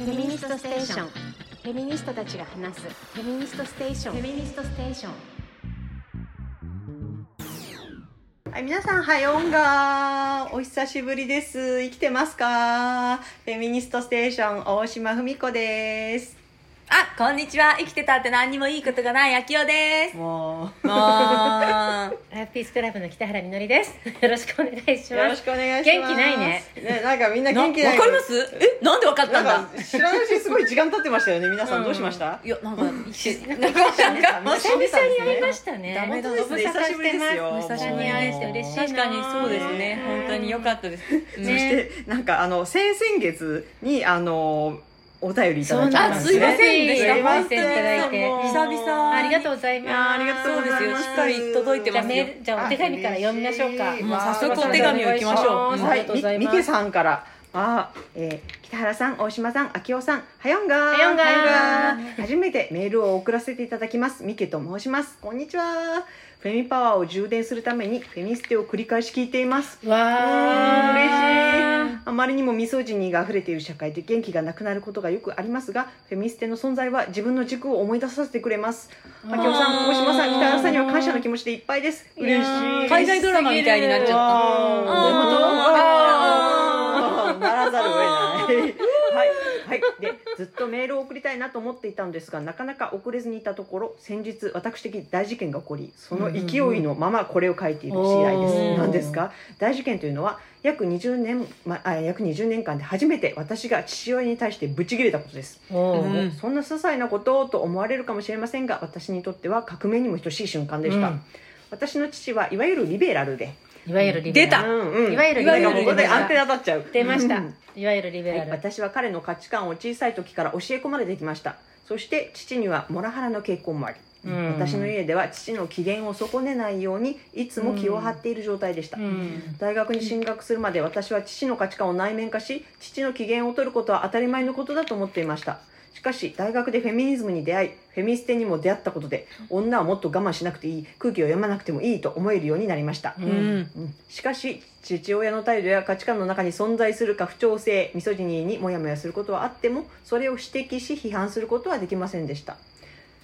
フェミニストステーション。フェミニストたちが話す。フェミニストステーション。フェミニストステーション。はい、皆さん、はよんが。お久しぶりです。生きてますか？フェミニストステーション、大島文子です。あ、こんにちは。生きてたって何にもいいことがない、あきおです。ももう、ラブピースクラブの北原みのりです。よろしくお願いしう、ます。よろしくお願いします。元気ないね。ね、なんかみんななわ元気ない。かります？え、なんでわかったなんんだか、知らないうちにすごい時間経ってましたよね。皆さんどうしました、いや、なんか、し なんか、なんか久々に会いましたね。ダメだご無沙汰久しぶりですよしてます久しぶりに会えて嬉しいな。確かにそうですね。本当に良かったです。そして、なんかあの、先々月に、あの、お便りいただいちゃったんあ、です。いませんでした。本当にいただいて久々。ありがとうございます。ありがとうそうですよ。しっかり届いてじゃあますよメー。ル、じゃあお手紙から読みましょうか。もう早速お手紙を行きましょううんありがとうございみ、ます。みけさんから。あ、えー北原さん、大島さん、秋夫さん、はよんがー。はよんがーはよんがー初めてメールを送らせていただきます。みけと申します。こんにちは。フェミパワーを充電するためにフェミステを繰り返し聞いています。わー。嬉しい。あまりにもミソジニーが溢れている社会で元気がなくなることがよくありますが、フェミステの存在は自分の軸を思い出させてくれます。秋夫さん、大島さん、北原さんには感謝の気持ちでいっぱいです。嬉しい。海外ドラマみたいになっちゃった。どういうこならざるを得ない。はい、はい、で、ずっとメールを送りたいなと思っていたんですが、なかなか送れずにいたところ、先日私的大事件が起こり、その勢いのままこれを書いている次第です。おー何ですか？大事件というのは約20年、まあ、約20年間で初めて私が父親に対してブチ切れたことです。おうんーそんな些細なことと思われるかもしれませんが私にとっては革命にも等しい瞬間でした、うん私の父はいわゆるリベラルで、いわゆるリベラル。出た。うん。うんいわゆるリベラル。なんかもうここでアンテナ立っちゃう。出ました。うん。いわゆるリベはい、ラル。私は彼の価値観を小さい時から教え込まれてきました。そして父にはモラハラの傾向もあり、うん。私の家では父の機嫌を損ねないようにいつも気を張っている状態でした、うん。大学に進学するまで私は父の価値観を内面化し父の機嫌を取ることは当たり前のことだと思っていました。しかし大学でフェミニズムに出会いフェミステにも出会ったことで女はもっと我慢しなくていい空気を読まなくてもいいと思えるようになりました、ううん。ん。うん。しかし父親の態度や価値観の中に存在する過不調性ミソジニーにモヤモヤすることはあってもそれを指摘し批判することはできませんでした。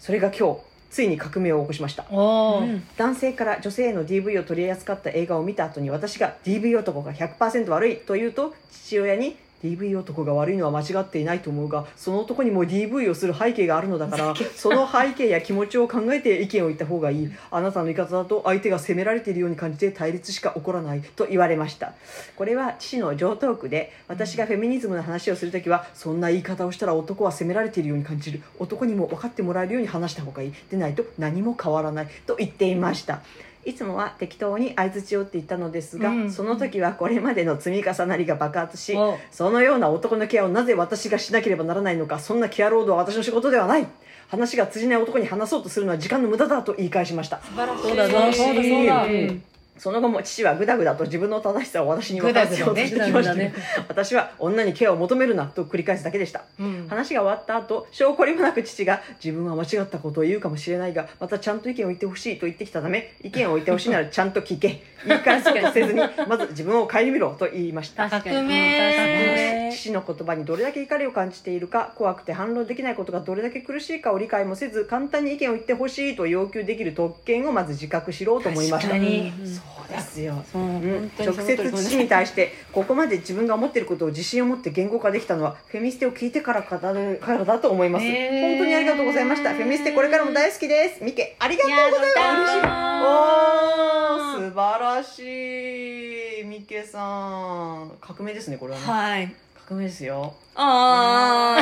それが今日ついに革命を起こしました。おー。男性から女性への DV を取り扱った映画を見た後に私が DV 男が100%悪いと言うと父親に DV 男が悪いのは間違っていないと思うがその男にも DV をする背景があるのだからその背景や気持ちを考えて意見を言った方がいい。あなたの言い方だと相手が責められているように感じて対立しか起こらないと言われました。これは父の上等句で私がフェミニズムの話をするときはそんな言い方をしたら男は責められているように感じる。男にも分かってもらえるように話した方がいい。でないと何も変わらない。と言っていましたいつもは適当に相槌をって言ったのですが、うん。その時はこれまでの積み重なりが爆発しおそのような男のケアをなぜ私がしなければならないのかそんなケアロードは私の仕事ではない。話が通じない男に話そうとするのは時間の無駄だと言い返しました。素晴らしい。そうだそうだそうだ。うんその後も父はグダグダと自分の正しさを私に分からせようとしてきました、ね。私は女にケアを求めるなと繰り返すだけでした。うん。話が終わった後証拠りもなく父が自分は間違ったことを言うかもしれないがまたちゃんと意見を言ってほしいと言ってきたため意見を言ってほしいならちゃんと聞け。言い返そうとせずにまず自分を顧みろと言いました。父の言葉にどれだけ怒りを感じているか怖くて反論できないことがどれだけ苦しいかを理解もせず簡単に意見を言ってほしいと要求できる特権をまず自覚しろと思いました。確かにそうですよ。そう、うん。直接父に対してここまで自分が思っていることを自信を持って言語化できたのはフェミステを聞いてからからからだと思います、へー本当にありがとうございました。フェミステこれからも大好きです。ミケありがとうございます。やったー。素晴らしい。ミケさん。革命ですねこれはね、はい。革命ですよ。あ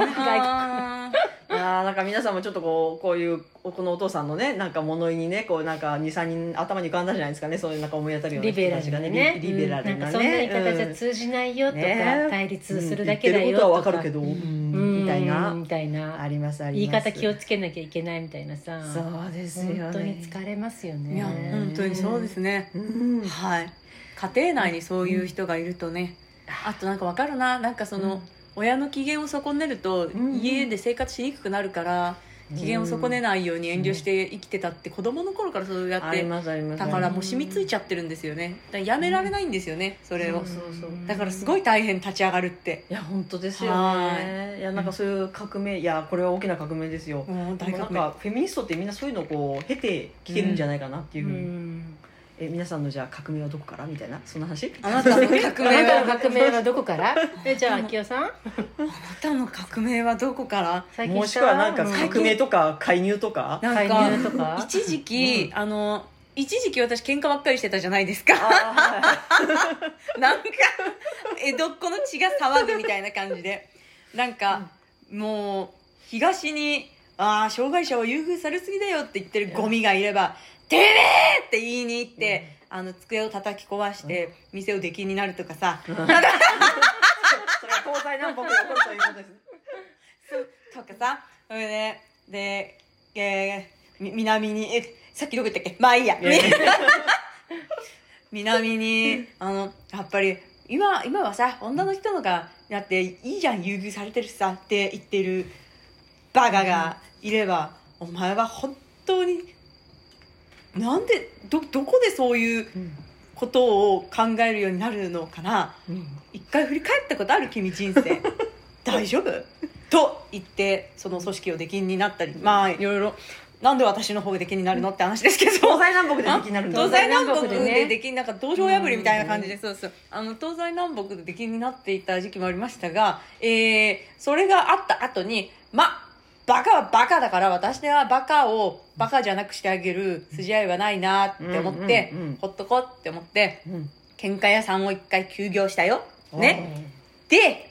ー。い やーなんか皆さんもちょっとこうこういうこのお父さんのねなんか物言いにねこうなんか23人頭に浮かんだんじゃないですかね。そういうなんか思い当たるようなリベラ人たちがね。リリベラルなね、なんかそんな言い方じゃうん。通じないよとか、ね。対立するだけだようん。言ってることはわとか。かるけど、みたいな。みたいな。ありますあり言います方気をつけなきゃいけないみたいなさ。そうですよね。本当に疲れますよね。いや、本当にそうですね。うん。はい。家庭内にそういう人がいるとね、あとなんかわかるな、なんかその、親の機嫌を損ねると、ん家で生活しにくくなるから、機嫌を損ねないように遠慮して生きてたって子供の頃からそうやってだからもう染みついちゃってるんですよね。だからやめられないんですよねそれを。だからすごい大変立ち上がるって。いや本当ですよはねいやなんかそういう革命いやこれは大きな革命ですよ。もうん革命。かフェミニストってみんなそういうのをこう経てきてるんじゃないかなっていうふうに、うんえ皆さんのじゃあ革命はどこから？みたいな？そんな話？あなたの革あ命はなたの革命はどこから？えじゃあ秋代さん？あなたの革命はどこから？最近もしくはなんかうん革命とか介入とか？介なんか入とか？一時期、あの一時期私喧嘩ばっかりしてたじゃないですか。なんか江戸っ子の血が騒ぐみたいな感じで。なんか、もう東に「ああ障害者は優遇されすぎだよ」って言ってるゴミがいれば「てめえ!」って言いに行って、あの机を叩き壊して店を出禁になるとかさ、それは東西南北で起こるということですとかさ。それでで、えーみ南にえさっきどこ行ったっけ？まあいいや。南にあのやっぱり今今はさ女の人のがだっていいじゃん優遇されてるしさって言ってるバカがいれば、お前は本当になんでどどこでそういうことを考えるようになるのかな、一回振り返ったことある？君人生。大丈夫？と言ってその組織を出禁になったり。まあいろいろ。なんで私の方が出禁になるのって話ですけど。東西南北でできになる東西南北でね。でできんなんか道場破りみたいな感じで、そうそう。あの東西南北で出禁になっていた時期もありましたが、えー、それがあった後にまバカはバカだから私はバカをバカじゃなくしてあげる筋合いはないなって思って、うんうんうんほっとこって思ってうん。喧嘩屋さんを一回休業したよ。ね。で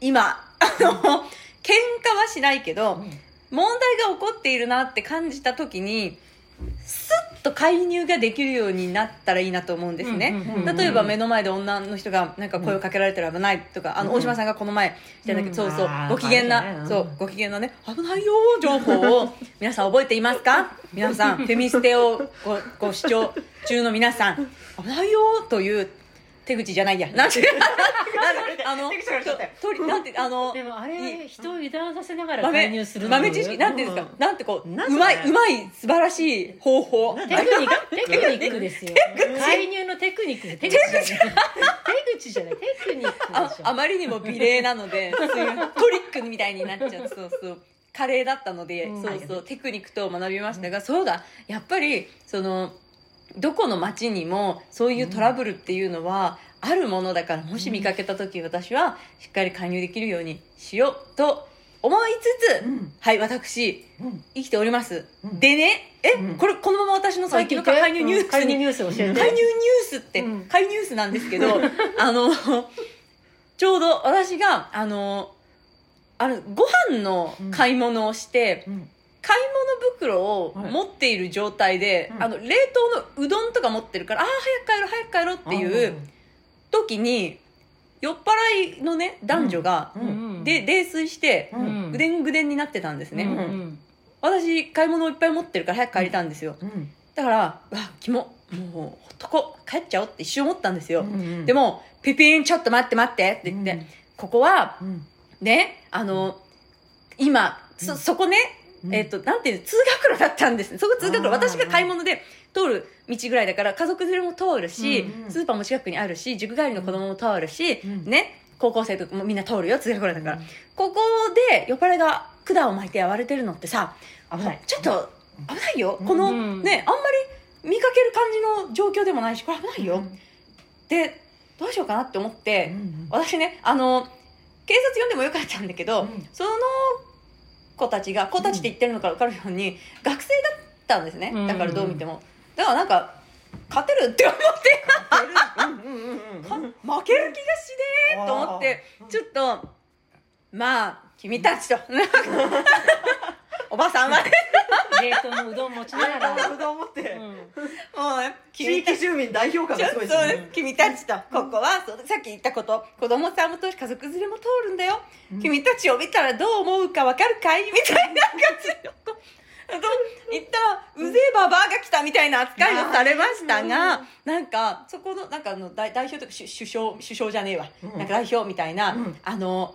今あの喧嘩はしないけど、問題が起こっているなって感じた時にスッと介入ができるようになったらいいなと思うんですね、例えば目の前で女の人がなんか声をかけられたら危ないとか、あのうん。大島さんがこの前してたけど、うん。そうそうご機嫌な、そうご機嫌なね危ないよ情報を皆さん覚えていますか？皆さんフェミステをごご視聴中の皆さん危ないよという手口じゃないや。なんてあの手口がちょっととりなんてあのでもあれ人を油断させながら豆介入する豆知識なんていうんですか、うん。なんてこううまいうまい素晴らしい方法。テクニック テクニックですよ。介入のテクニック。手口じゃない。手口じゃないテクニックあまりにも美麗なので そういう。トリックみたいになっちゃう。そうそう。華麗だったので、うん。そうそう。テクニックと学びましたが、そうだ。やっぱりそのどこの町にもそういうトラブルっていうのはあるものだからもし見かけた時私はしっかり介入できるようにしようと思いつつ、うん。はい私うん。生きております、うん。でねえ、うん。これこのまま私の最近の介入ニュース介入にニュース教えて。介入ニュースって、うん。介入ニュースなんですけど あのちょうど私があのあのご飯の買い物をして、うん買い物袋をはい持っている状態で、うん。あの冷凍のうどんとか持ってるからああ早く帰ろう早く帰ろうっていう時に酔っ払いのね男女が、うんうんで泥酔して、うん。ぐでんぐでんになってたんですね、うんうん。私買い物をいっぱい持ってるから早く帰りたんですよ、うんだからうわキモもうほっとこ帰っちゃおうって一瞬思ったんですよ、うんでもピピンちょっと待って待ってって言って、うん。ここはうん。ねあの今そそこね、うん。えっ、となんていうの通学路だったんですそこ通学路。私が買い物で通る道ぐらいだから家族連れも通るし、うんスーパーも近くにあるし塾帰りの子供も通るし、うん。ね。高校生とかもみんな通るよ通学路だから、うん。ここで酔っ払いが管を巻いて暴れてるのってさ危ない。ちょっと危ないよ、うんこの、うんねあんまり見かける感じの状況でもないしこれ危ないよ、でどうしようかなって思って、うん。私ねあの警察呼んでもよかったんだけど、うん。その子たちが子たちって言ってるのから分かるように、学生だったんですね。うん。だからどう見ても、だからなんか勝てるって思って。うんうんうんうんか負ける気がしねえと思ってちょっとまあ君たちと おばさんはね。冷凍のうどん持ちながら。うどん持って。う地域住民代表感がすごいですね。す。君たちと。ここはさっき言ったこと。子供さんも通るし家族連れも通るんだよ、君たちを見たらどう思うかわかるかいみたいな感じ。の言ったらうぜえババアが来たみたいな扱いをされましたがなんかそこのなんかあの代代表とか首首相首相じゃねえわ、うん。なんか代表みたいな、うん。あの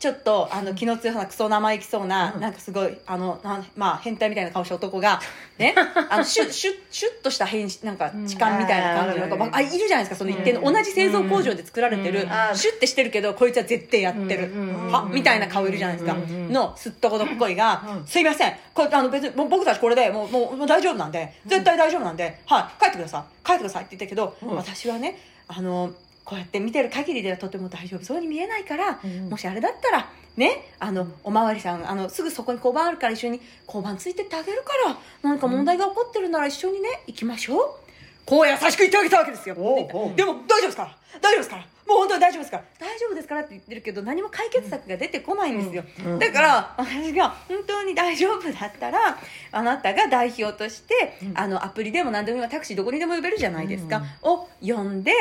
ちょっとあの気の強そうなクソ生意気そうな、うん。なんかすごいあのなんまあ変態みたいな顔した男がねあの シュッシュッシュッとした変なんか痴漢みたいな感じの、うんなんかあいるじゃないですかその一定の、うん。同じ製造工場で作られてる、うん。シュッてしてるけどこいつは絶対やってる、うんはみたいな顔いるじゃないですか、うんのすっとこどっこいが、うんすいませんこれあの別に僕たちこれでもうもうもう大丈夫なんで絶対大丈夫なんで、はい帰ってください帰ってくださいって言ったけど、うん私はねあのこうやって見てる限りではとても大丈夫。そうに見えないから、うんもしあれだったらねあのおまわりさんあのすぐそこに交番あるから一緒に交番ついてってあげるから何か問題が起こってるなら一緒にね行きましょう。こう優しく言ってあげたわけですよ。でも大丈夫ですから。大丈夫ですから。もう本当に大丈夫ですから。大丈夫ですからって言ってるけど何も解決策が出てこないんですよ、うんだから私が本当に大丈夫だったらあなたが代表として、あのアプリでも何でも今タクシーどこにでも呼べるじゃないですか、を呼んで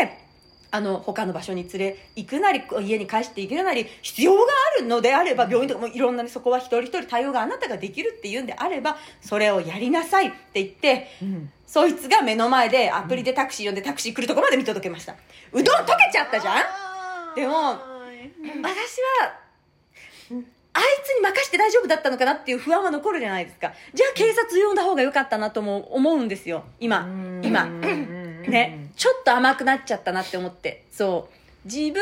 あの他の場所に連れ行くなり家に帰していけるなり必要があるのであれば病院とかもいろんなねそこは一人一人対応があなたができるっていうんであればそれをやりなさいって言ってうん。そいつが目の前でアプリでタクシー呼んでタクシー来るとこまで見届けました。うどん溶けちゃったじゃん。でも私はあいつに任して大丈夫だったのかなっていう不安は残るじゃないですか。じゃあ警察呼んだ方が良かったなとも思うんですよ。今。今ねちょっと甘くなっちゃったなって思って。そう。自分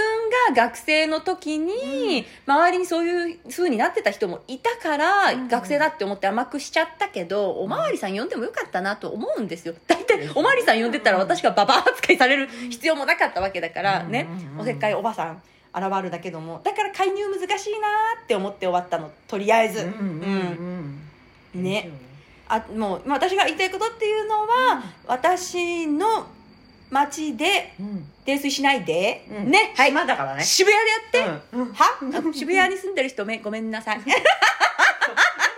が学生の時に周りにそういう風になってた人もいたから学生だって思って甘くしちゃったけどおまわりさん呼んでもよかったなと思うんですよ。大体おまわりさん呼んでったら私がババア扱いされる必要もなかったわけだからね。おせっかいおばさん現るだけども。だから介入難しいなって思って終わったの。とりあえず。うんねあもうまあ私が言いたいことっていうのは、私の街でうん。泥酔しないで、うん。ね。はい島だからね。渋谷でやって、うん。うん。は？渋谷に住んでる人め ごめんなさい。で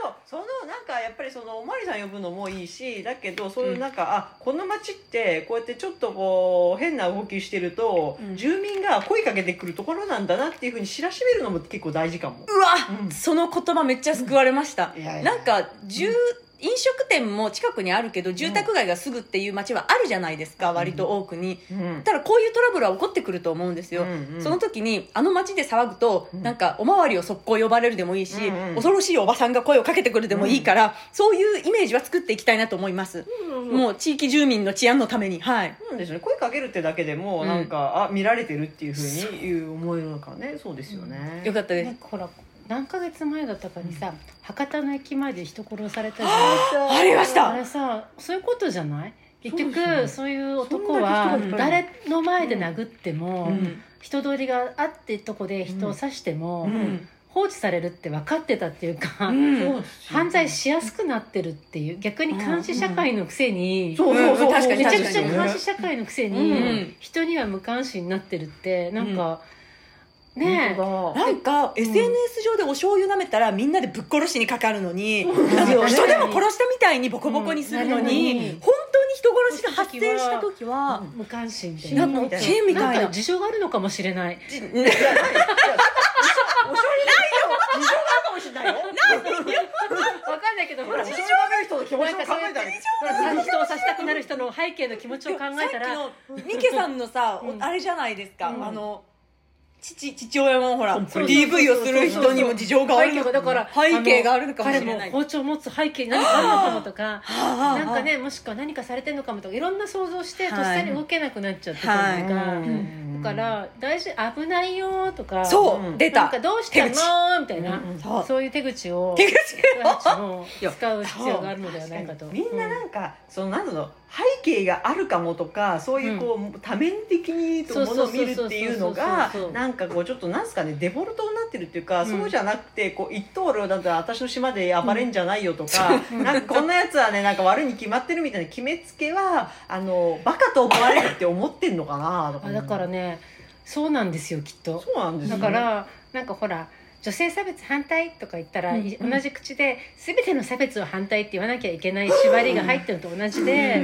もそのなんかやっぱりそのおまわりさん呼ぶのもいいしだけどそういうなんか、あこの街ってこうやってちょっとこう変な動きしてると、うん。住民が声かけてくるところなんだなっていうふうに知らしめるのも結構大事かも。うわ、うん。その言葉めっちゃ救われました、いやいや。なんか住飲食店も近くにあるけど住宅街がすぐっていう街はあるじゃないですか、割と多くに。うん。ただこういうトラブルは起こってくると思うんですよ、うんうん。その時にあの街で騒ぐと、うん。なんかおまわりを速攻呼ばれるでもいいし、うんうん恐ろしいおばさんが声をかけてくるでもいいから、そういうイメージは作っていきたいなと思います、もう地域住民の治安のために。はい。そうですよね。声かけるってだけでもうん。なんか、あ見られてるっていうふうに言う思えるのかね。そうですよね。よかったです。なんかほら何ヶ月前だったかにさ、博多の駅前で人殺されたじゃないありました。あれさそういうことじゃない？結局そういう男は誰の前で殴っても、うん。人通りがあってとこで人を刺しても、うん。放置されるって分かってたっていうか、犯罪しやすくなってるっていう逆に監視社会のくせに、そうそうそう、めちゃくちゃ監視社会のくせうにん。人には無関心になってるってなんか、ねえ。なんか、SNS 上でお醤油舐めたらみんなでぶっ殺しにかかるのに、ですなん人でも殺したみたいにボコボコにするのに、うん。本当に人殺しが発生した時は、無関心でなんかみたいな事情があるのかもしれない。お醤油ないよ。事情があるかもしれない。よわかんないけどほら事情がある人の気持ちを考えたらほら人を刺したくなる人の背景の気持ちを考えたら。さっきのミケさんのさ、あれじゃないですか、うん。あの父父親もほら DV をする人にも事情があるの背景がだから背景があるのかもしれない。彼も包丁を持つ背景に何かあるのかもとかはあなんかねもしくは何かされてるのかもとかいろんな想像してはいとっさに動けなくなっちゃってたはい。りとか、から大事危ないよとかそう、うん。出た。なんかどうしたのみたいな、うんそう。いう手口を手口を。使う必要があるのではないかと。みんななんか、そのなんだろう背景があるかもとかそういうこう、多面的にものを見るっていうのがなんかこうちょっとなんすかねデフォルトになってるっていうか、うん。そうじゃなくてこう一等量だったら私の島で暴れんじゃないよとか、なんかこんなやつはねなんか悪いに決まってるみたいな決めつけはあのバカと思われるって思ってんのかなとか。あだからねそうなんですよきっと。そうなんですよね。だからなんかほら女性差別反対とか言ったら、うんい同じ口で全ての差別を反対って言わなきゃいけない縛りが入ってるのと同じで、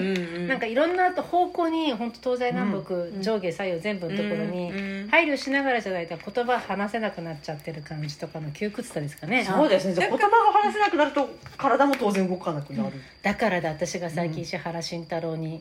なんかいろんな方向に本当東西南北、ん上下左右全部のところにうん配慮しながらじゃないと言葉話せなくなっちゃってる感じとかの窮屈さですかね。そうですね。言葉が話せなくなると体も当然動かなくなる、だからだ私が最近石原慎太郎に、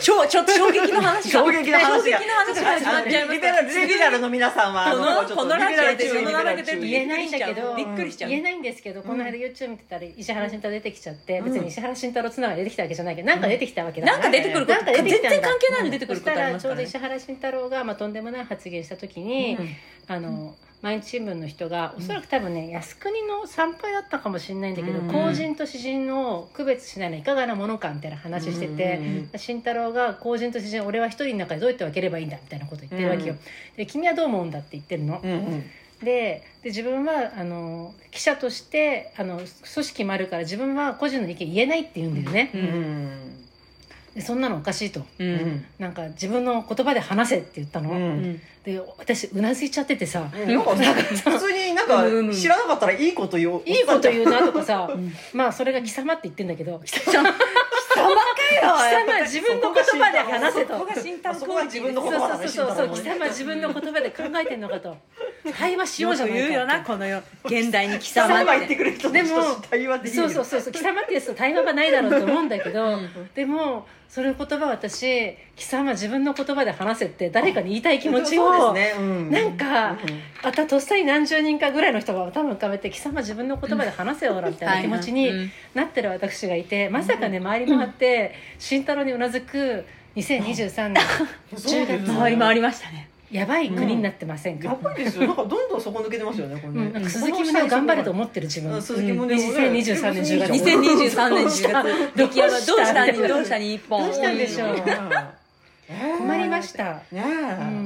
超ちょっと衝撃の話が。衝撃の話が。衝撃の話が始まっちゃいましリベラルリベラルの皆さんはあこのちょっとこのラジオでリベラル中自分の名前が出ると言えないんだけどびっくりしちゃう。言えないんですけどこの間 YouTube 見てたら石原慎太郎出てきちゃって、別に石原慎太郎つながり出てきたわけじゃないけどなんか出てきたわけだなんか出てくることなんか出てきたんだ。全然関係ないの出てくることありそしたらちょうど石原慎太郎が、まあ、とんでもない発言した時に、あの毎日新聞の人がおそらく多分ね靖国の参拝だったかもしれないんだけど、うん。公人と私人を区別しないのはいかがなものかみたいな話してて、うん。慎太郎が公人と私人俺は一人の中でどうやって分ければいいんだみたいなこと言ってるわけよ、で君はどう思うんだって言ってるの、うんうん。でで自分はあの記者としてあの組織もあるから自分は個人の意見言えないって言うんだよね、うんでそんなのおかしいとううん。んなんか自分の言葉で話せって言ったの、うん。で私うなずいちゃっててさ、なんか 普通になんかうん。知らなかったらいいこと言おういいこと言うなとかさ、まあそれが貴様って言ってんだけど貴様貴様 自分の言葉で話せと。そこが自分の言葉で考えてんのかと対話しようじゃないか言うよなこの世。現代に貴貴様様って。が言ってくれる人でもそうそうそうそう貴様ってやつと対話がないだろうと思うんだけど、でもそれ言葉私貴様自分の言葉で話せって誰かに言いたい気持ちを、そうですね。うん。なんか、うん。あたとっさに何十人かぐらいの人が多分浮かべて貴様自分の言葉で話せよみたいな気持ちになってる私がいてまさかね回り回って慎太郎にうなずく2023年10月。回り回りましたねやばい国になってませんか、やっぱりですよ。なんかどんどん底抜けてますよねこなんか鈴木宗男頑張れと思ってる自分、うん鈴木宗男ね2023年10月。2023年10月。出来上がるどうした？どうした？にどうしたに一本。どうしたんでしょう？困りました、ねうん。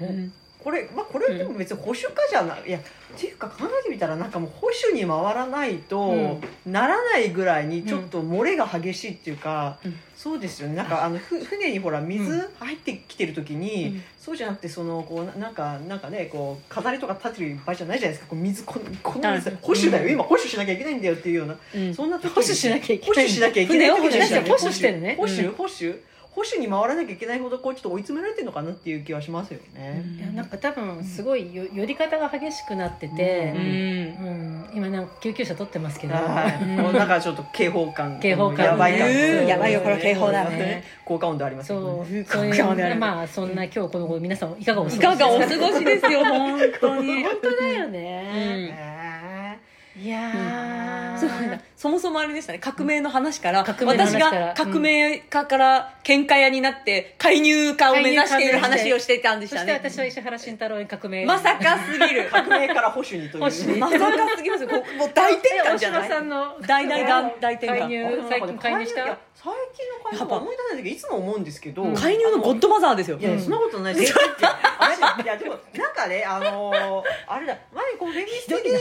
え、うんこれまあこれでも別に保守化じゃない。いやっていうか考みたらなんかもう保守に回らないとならないぐらいにちょっと漏れが激しいっていうか、うん。そうですよね。なんかあのふ船にほら水う入ってきてる時に、うん。そうじゃなくてそのこうななんかなんかねこう飾りとか立てる場合じゃないじゃないですか。こう水ここの水うん。保守だよ。今保守しなきゃいけないんだよっていうような、うん。そんな時に保守しなきゃいけない保守しなきゃいけない保守してるね。保守うん。保守保守に回らなきゃいけないほどこうちょっと追い詰められてるのかなっていう気はしますよね。いやなんか多分すごいよ寄り方が激しくなってて、ううん。ん。今なんか救急車取ってますけど、はい、なん。かちょっと警報感警報感やばい感やばいよこれ警報だね。効果音でありますそうよね。そういうまあそんな今日この頃皆さんいかがお過ごしいですか？がお過ごしですよ本当に本当だようんね、ねいやー、そうなんだそもそもあれでしたね。革命の話から革命の話私から。が革命家から喧嘩屋になって介入家を目指している話をしてたんでしそたね。して私は石原慎太郎に革命。まさかすぎる。革命から保守にという。保守に。まさかすぎますよこもう大転換じゃ大島ない？さんの大大大大転換。介入最近介入しいやた最近の介入は思い出せないけどいつも思うんですけど、うん。介入のゴッドマザーですよ。いや、そんなことない。です。いや、あれいや、でも、なんかね、あのー あれだ、前にこう、フェミスティで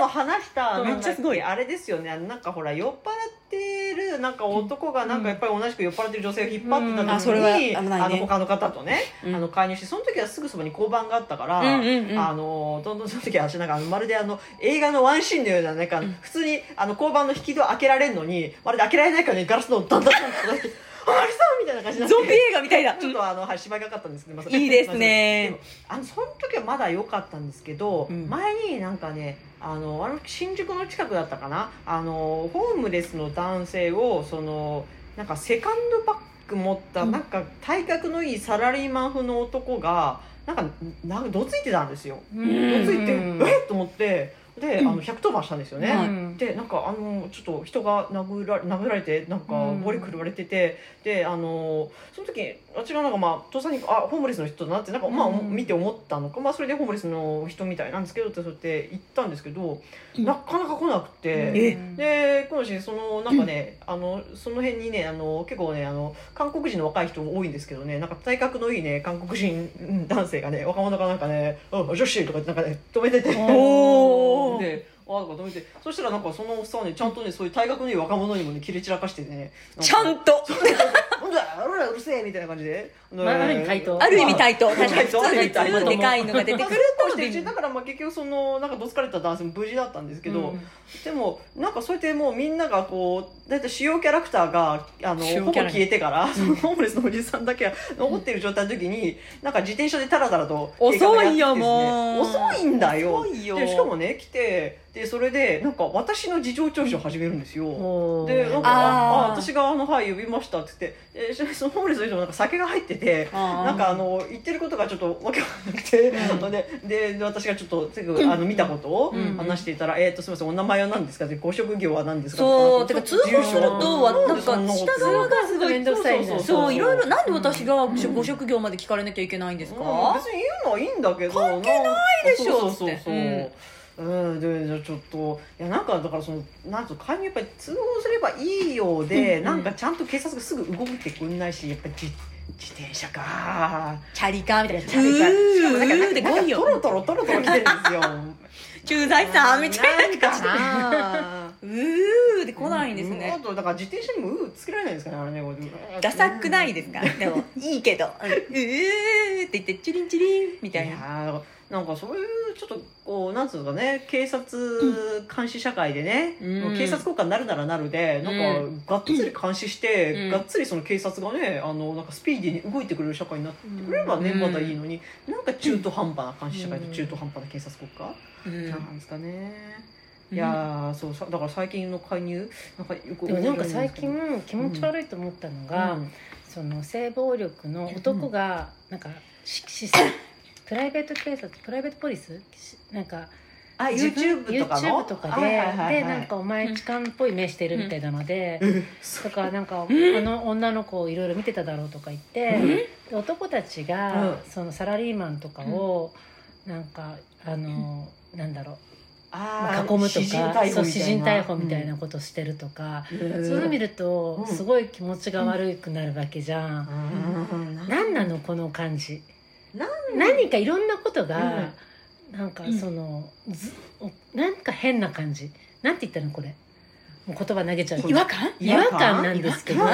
も話した、めっちゃすごい。あれですよね、あのなんかほら、酔っ払ってる、なんか男が、なんかやっぱり同じく酔っ払ってる女性を引っ張ってた時に、うんあの、他の方とね、うん。あの、介入して、その時はすぐそばに交番があったから、あのーどんどんその時は私なんか、まるであの、映画のワンシーンのような、なんか、普通に、あの、交番の引き戸開けられるのに、まるで開けられないからね、ガラスのをダンダンダンって叩いて、あマリさんみたいな感じゾンビ映画みたいだちょっとあの、はい、芝居がかかったんですけど、まあいいですねあのその時はまだ良かったんですけど、うん前になんかねあのあの新宿の近くだったかな？あのホームレスの男性をそのなんかセカンドバッグ持った、うん。なんか体格のいいサラリーマン風の男がなんかなんかどついてたんですよ。うどついて、ん。えっ？と思ってで、あの110番したんですよね。うんでなんかあのちょっと人が殴ら殴られてなんかうん。暴力振るわれてて、であのその時私がなんかまあ父さんにあホームレスの人だなってなんかまあ、うん。見て思ったのか、まあ、それでホームレスの人みたいなんですけどってそうやって言ったんですけど、うん。なかなか来なくて。え。でこのしそのなんかね、あのその辺にねあの結構ねあの韓国人の若い人多いんですけどねなんか体格のいいね韓国人うん男性がね若者がなんかね「あ女子」とかってなんかね止めてて。おーであとか止めて。そしたらなんかそのおっさんはねちゃんとねそういう体格のいい若者にもね切れ散らかしてね。ちゃんとなんだ俺らうるせえみたいな感じで、まあある意味対等？ある意味対等。まあ確かに。普通でかいのが出てくる。とでだからまあ結局そのなんかどつかれた男性も無事だったんですけど、うん。でもなんかそうやってもうみんながこう大体主要キャラクターがあのほぼ消えてから、そのホームレスのおじさんだけが残ってる状態の時になんか自転車でタラタラと 遅いよもう。遅いんだよ。遅いよ。でしかもね来てでそれでなんか私の事情聴取を始めるんですよ、でなんかあ私があの「はい呼びました」って言ってで そのホームレスの人もなんか酒が入っててなんかあの言ってることがちょっとわけわかんなくて、でで私がちょっとすぐあの見たことをうん。話していたら「えー、とすみませんお名前は何ですか?」でご職業は何ですか?」そうとてか通報するとは？なんか下側がすごい面倒くさいねそう。いろいろなんで私がご職業まで聞かれなきゃいけないんですか、うん別に言うのはいいんだけど関係ないでしょそうそうそうそう、ってうんでちょっといやなんかだからそのなんと介入やっぱり通報すればいいようで、なんかちゃんと警察がすぐ動いてくんないしやっぱり自自転車か。チャリカーみたいなチャリか。しかもなんかうーでなんか来いよトロトロトロトロ来てるんですよ駐在さんみたいななんかなうーで来ないんですあねとだから自転車にも「う」つけられないんですかねあれねダサくないですかでもいいけど「うー」って言ってチリンチリンみたいなーなんかそういうちょっとこうなんつうのかね警察監視社会でね、うん。警察国家になるならなるでなんかがっつり監視して、うん。がっつりその警察がねあのなんかスピーディーに動いてくれる社会になってくれればね、うんまだいいのになんか中途半端な監視社会と中途半端な警察国家、うん。なんですかね。いやーそうさだから最近の介入？なんかよくでもなんか最覚近気持ち悪いと思ったのが、るんその性暴力の男がなんかししプライベート警察プライベートポリス？しなんかあ YouTube とかの？YouTube とかで、はいはいはいはい。でなんかお前痴漢っぽい目してるみたいなので、えとかなんか、うん。あの女の子をいろいろ見てただろうとか言って、で男たちが、うん。そのサラリーマンとかを、なんかあの、なんだろう、まあ囲むとかそう私人逮捕みたいなことしてるとか、そういうの見ると、うん。すごい気持ちが悪くなるわけじゃん。うん。何なのこの感じ何かいろんなことが、なんかその、ずなんか変な感じ。なんて言ったのこれ。もう言葉投げちゃう。違和感？違和感？なんですけど。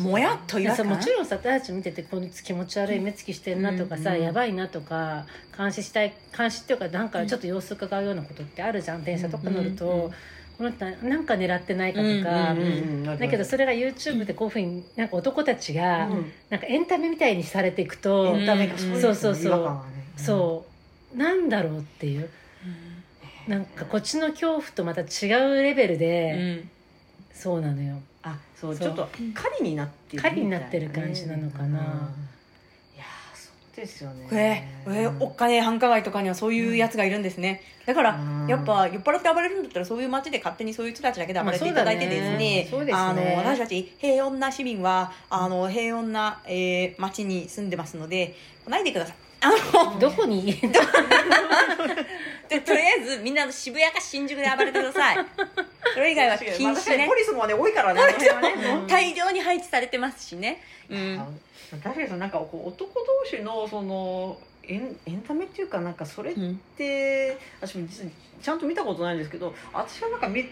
もやっと違もちろんさ私たち見ててこの気持ち悪い目つきしてんなとかさ、うん。やばいなとか監視したい監視っていうかなんかちょっと様子伺うようなことってあるじゃん。電車とか乗ると、うんこの人なんか狙ってないかとか、だけどそれが YouTube でこういうふうになんか男たちがうん。なんかエンタメみたいにされていくと、うんダメかそうそうそうそう。なんだろうっていう。なんかこっちの恐怖とまた違うレベルうで、ん。そうなのよ。あそう。そう。ちょっと狩りになってる狩りになってる感じなのかなですよね。これえおっかねえ繁華街とかにはそういうやつがいるんですね。だからうんやっぱ酔っ払って暴れるんだったらそういう街で勝手にそういう人たちだけで暴れていただいてですね,、まあねね。あの私たち平穏な市民はあの平穏な、えー街に住んでますので来ないでください。あのどこに？で とりあえずみんな渋谷か新宿で暴れてください。それ以外は禁止ね。まあポリスもね多いからね。ね。うん。大量に配置されてますしね、うん。あ確かにそのなんかこう男同士のそのエンエンタメっていうかなんかそれっうんて私も実にちゃんと見たことないんですけど私はなんかみ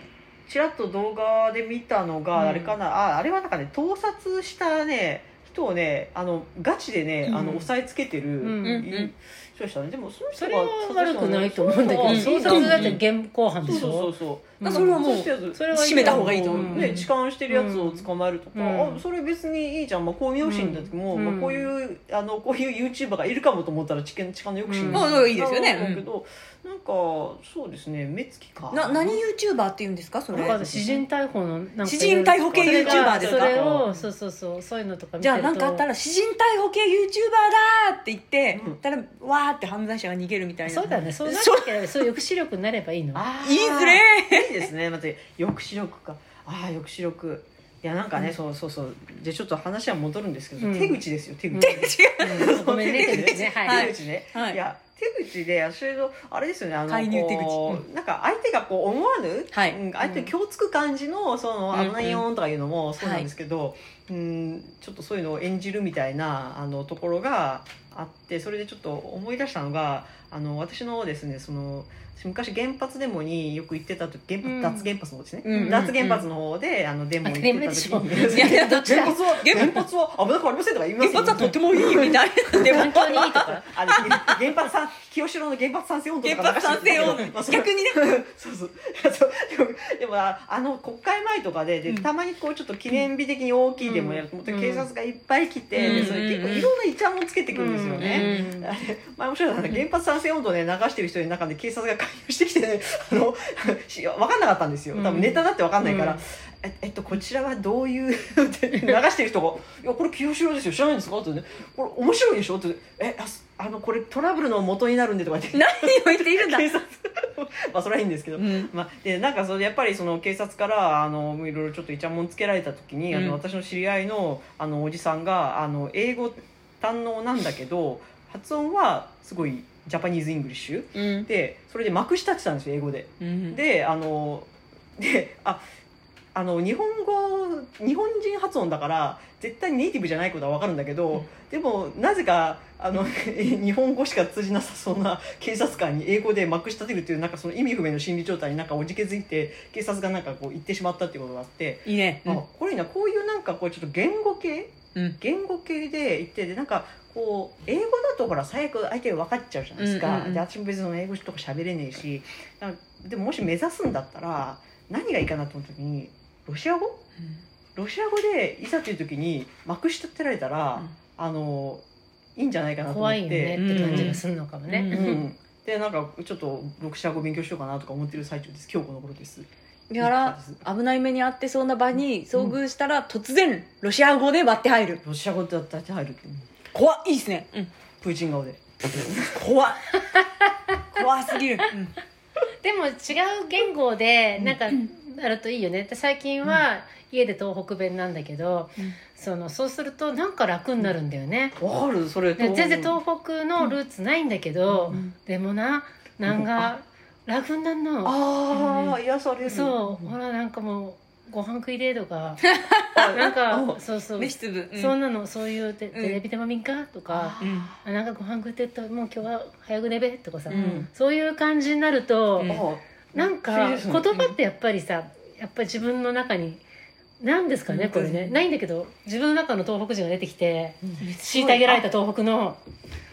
ちらっと動画で見たのが、うん。あれかなああれはなんかね盗撮したね人をねあのガチでね、うん。あの押さえつけてる、うん。うん。うん。人でしたね。でもその人は悪くないと思うんだけどうん捜索だって現行犯でしそうそうょそうだからそれはもうそうしたやつそれはいい閉めた方がいいと思う。ね、痴漢してるやつを捕まえるとか、うん。あそれ別にいいじゃん、まあ、こういう抑止だっても、うん。まあ、こういうあのこういう YouTuber がいるかもと思ったら痴漢痴漢の抑止うん。にあいいですよね。なるんだけど、なんかそうですね。目つきか。な何 YouTuber って言うんですか？それ。だから私人逮捕のなんか私人逮捕系 YouTuber ですかそれをそうそうそうそういうのとか見てるとじゃあ何かあったら私人逮捕系 YouTuber だって言って、うんたらわーって犯罪者が逃げるみたいなそうだね。そうなっそうてけそういう抑止力になればいいのあー言いづれいいですね。また抑止力か。ああ抑止力。いやなんかね、そうそうそう。じゃあちょっと話は戻るんですけど、うん。手口ですよ手口、うん。ごめんね手口ね。はい。手口ね、はい。い、や手口で私のあれですよねあの介入手口。こうなんか相手がこう思わぬ、はい。うん相手に今日つく感じのそのうん危ないよんとかいうのもそうなんですけど、うんちょっとそういうのを演じるみたいなあのところがあってそれでちょっと思い出したのがあの私のですねその私昔原発デモによく行ってた時原発、うん。脱原発の方ですね、うん脱原発の方であのデモに行ってた時に。原発は原発は危なくありませんとか言います原発はとてもいいみたいな。原発さん清志郎の原発賛成運動とか原発賛成運逆にね。そうそう。そう。でも でもああの国会前とかででうん。たまにこうちょっと記念日的に大きいでもやるとうん。警察がいっぱい来て、うん。でそれ結構いろんなイチャモンつけてくるんですよね。うん。あれ前面白いのは原発賛成運動ね流してる人の中で警察が介入してきてねあのし分かんなかったんですよ。多分ネタだって分かんないから、うんええっとこちらはどういうって 流してる人が「いやこれ清志郎ですよ知らないんですか?」ってね「これ面白いでしょ?」って「えあのこれトラブルの元になるんで」とか言って。何を言っているんだ？警察。まあそれはいいんですけど、うん。まあ、でなんかそれやっぱりその警察からあのいろいろちょっとイチャモンつけられた時に、あうん。の私の知り合いのあのおじさんがあの英語堪能なんだけど発音はすごいジャパニーズ・イングリッシュ？うん。でそれでまくし立ててたんですよ英語で。うん。であのでああの日本語日本人発音だから絶対にネイティブじゃないことは分かるんだけど、うん。でもなぜかあの 日本語しか通じなさそうな 警察官に英語でまくし立てるっていうなんかその意味不明の心理状態になんかおじけづいて警察がなんかこう言ってしまったっていうことがあって、いいね。あこれな。こういうなんかこうちょっと言語系うん。言語系で言ってでなんかこう英語だとほら最悪相手が分かっちゃうじゃないですか、うんうんうん。で私も別に英語とか喋れねえし。でももし目指すんだったら何がいいかなと思った時にロシア語？ロシア語でいざという時にまくし立てられたら、あのいいんじゃないかなと思って。怖いよねって感じがするのかもね、うん。うん。でなんかちょっとロシア語勉強しようかなとか思ってる最中です。今日この頃です。だから危ない目に遭ってそうな場に遭遇したら突然ロシア語で割って入る。ロシア語だったら入る怖っいいっすね、うん、プーチン顔で。怖っ。怖すぎる、でも違う言語でなんかあるといいよね。で最近は家で東北弁なんだけど、うん。そのそうするとなんか楽になるんだよね、わかる。それで全然東北のルーツないんだけど、うん。でもななんか楽になるの。ああ癒される。そう。ほらなんかもうご飯食いでとかあ なんかあそうそう、うん。そんなのそういうテレビでも見んかとか、うんあなんかご飯食ってったもう今日は早く寝べとかさ、うん。そういう感じになると、なんか言葉ってやっぱりさやっぱり自分の中に何ですかねこれね。ないんだけど自分の中の東北人が出てきて虐げられた東北の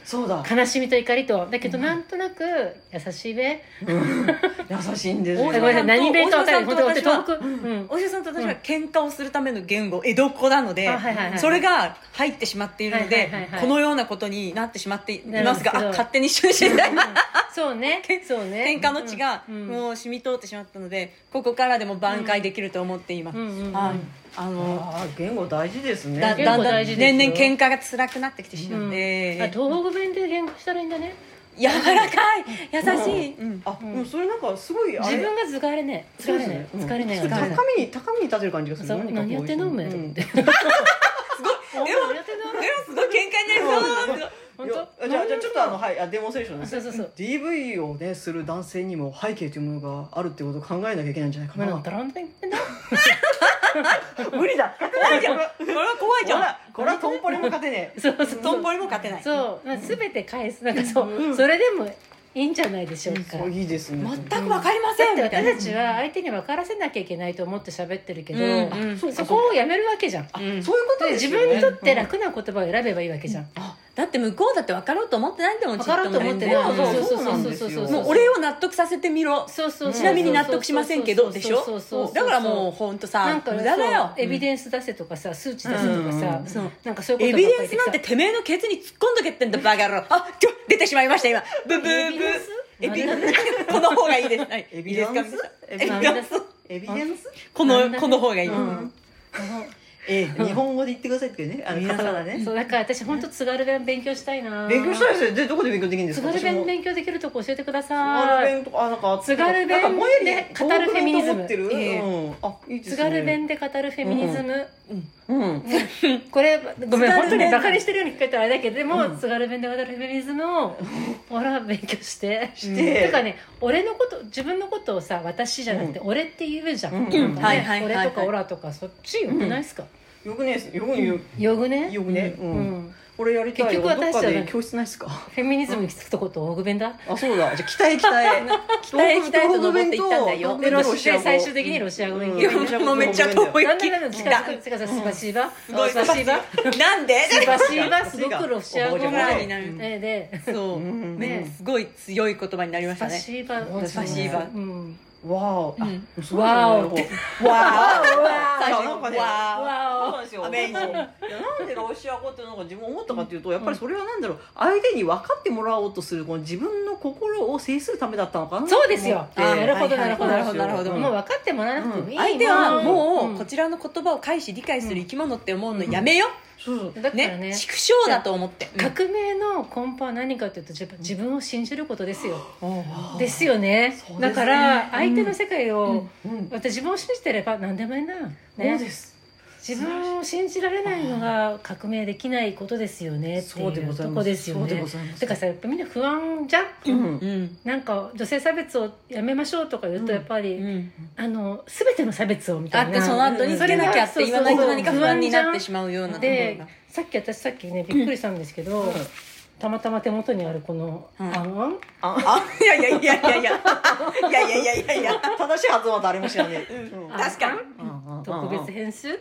そうだ。悲しみと怒りとだけどなんとなく優しいべ。優しいんですよ。大ごめんなさい何べかる大島本当さんと私は東北うん。お医者さんと私は喧嘩をするための言語江戸っ子なので、それが入ってしまっているので、このようなことになってしまっていますが勝手に一緒にしてないそうね。そうね。喧嘩の血がうん。もう染み通ってしまったのでここからでも挽回できると思っています、うんうんうん。はい。あの言語大事ですね。言だだんだん年々喧嘩が辛くなってきてしまっうん。て、あ東北弁で喧嘩したらいいんだね。柔らかい。優しい、うん。あ、でもそれなんかすごい自分が疲れねえ。疲れねえ。うん。疲れね高みに高みに立てる感じがする。何やってんの？お前ってすごい。何やってんの？でもすごい喧嘩になりそう当？じゃあじゃあちょっとあのはいあデモンストレーションです。そうそうそう。DV をねする男性にも背景というものがあるってことを考えなきゃいけないんじゃないかな。無理だ。怖いじゃん。これは怖いじゃん。こらこらトンポリも勝てねえ。そうそうトンポリも勝てない。そう。まあ全て返す。なんかそうそれでもいいんじゃないでしょうか。いいですね全く分かりません。だって私たちは相手に分からせなきゃいけないと思って喋ってるけど、うん。うんそこをやめるわけじゃん。そういうこと自分にとって楽な言葉を選べばいいわけじゃん、あだって向こうだって分かろうと思ってないんだもん分かろうと思ってない。そうそうそうそう。なんですよ。そうそうもう俺を納得させてみろ。そうそうそうちなみに納得しませんけどでしょ？そうそうそうそうだからもう本当さなんか無駄だよ。エビデンス出せとかさ数値出せとかさ、なんかそういエうことばっかりビデンスなんててめえのケツに突っ込んどけってんだバカ野郎。あ今日出てしまいました今。ブブー。ブーエビデンス？この方がいいですはいエビデンス？エビデンス？このこの方がいい、うんええ日本語で言ってくださいってね。あの皆さん。方がね。そうだから私本当津軽弁勉強したいな。勉強したいですよ。でどこで勉強できるんです津か？私も軽弁勉強できるとこ教えてくだ津さい。軽弁とかあなんか津軽弁で語るフェミニズム。津軽弁で語るフェミニズム、うん。これごめん本当にバカにしてるように聞こえたらあれだけどでも、津軽弁で語るフェミニズムをほら勉強して。して。てかね俺のこと自分のことをさ私じゃなくて、俺って言うじゃん、俺とかオラとかそっちよくないですか、よくねよくねよくね？よくね。ううん。んこれやりたいよ。結局私どっかで教室ないですか？フェミニズムにつくとこと大具弁だ。あそうだ。じゃあ北へ北へ北へ北へと登っていったんだよ。東北弁とロシア語？最終的にロシア語に。うん。いやもうめっちゃ遠い。だんだんだんだん。近づく近づく？スパシーバ？すごい。スパシーバ？なんで？スパシーバ？すごくロシア語覚もえてないえで。そう、うん。ねね。すごい強い言葉になりましスパたねシーバ。スパシーバ。うんわお、うん。あそうなんだ。よわーわ最初なんかねわそうなんですよアメイジングいやなんでロシア語ってなんか自分思ったかっていうとやっぱりそれはなんだろう。相手に分かってもらおうとするこの自分の心を制するためだったのかなそうですよ。なるほどなるほど。なるほどなるほど。もう分かってもらわなくてもいい相手はもんうこちらの言葉を返し理解する生き物って思うのやめよ、そうだからねね畜生だと思って、革命の根本は何かというと自分を信じることですよ。うん。ですよね。だから相手の世界を、う自分を信じてれば何でもいいな、そうね、です自分を信じられないのが革命できないことですよねってそうでいうとこですよね。てかさやっぱみんな不安じゃん、うん。うんなんか女性差別をやめましょうとか言うとやっぱり、うん。あの全ての差別をみたいな。だってその後につけなきゃって言わないと何か不安になってしままうようなところでがさっき私さっきねびっくりしたんですけど、たまたま手元にあるこの、うん、あんあんあいやいやいやいやいやいや。いやいやいやいや。正しい発音は誰も知らない、うん、確かに、うん、特別編集？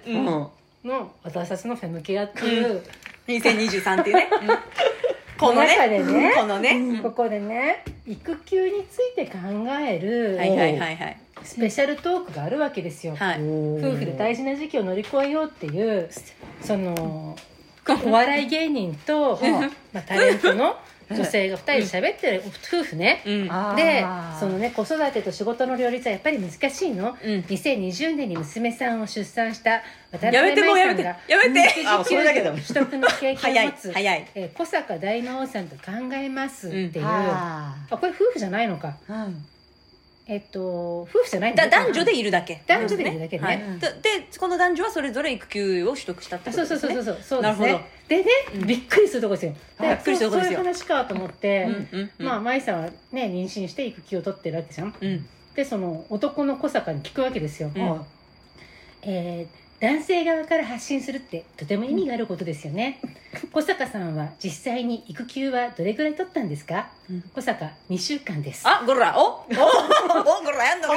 の私たちのフェムケアっていう、うん、2023っていうね、この中でね、このね、ここでね、育休について考える、はいはいはいはい。スペシャルトークがあるわけですよ。はい、夫婦で大事な時期を乗り越えようっていう、その、お笑い芸人と、まあ、タレントの女性が2人で喋ってる夫婦ね、うん。でそのね子育てと仕事の両立はやっぱり難しいの、うん。2020年に娘さんを出産した渡やめてもうやめて。舞さんがやめてあそれだけだ育休業取得の経験早いを持つ 早いえー小坂大魔王さんと考えますっていう、ああこれ夫婦じゃないのか。ーうんえっと夫婦じゃないんだだ男女でいるだけ。男女でいるだけね。はいででこの男女はそれぞれ育休を取得したってあことですね。そうそうそうそうそう。ですね。びっくりするとこですよ。でびっくりするとこですよ。そうそういう話かと思って、うんまあ舞さんはね妊娠して育休を取ってるわけじゃん。うん。でその男の小坂に聞くわけですよ、うん。えー男性側から発信するってとても意味があることですよね。小坂さんは実際に育休はどれぐらい取ったんですか、うん。小坂2週間です。あごらおおおごらやんのか？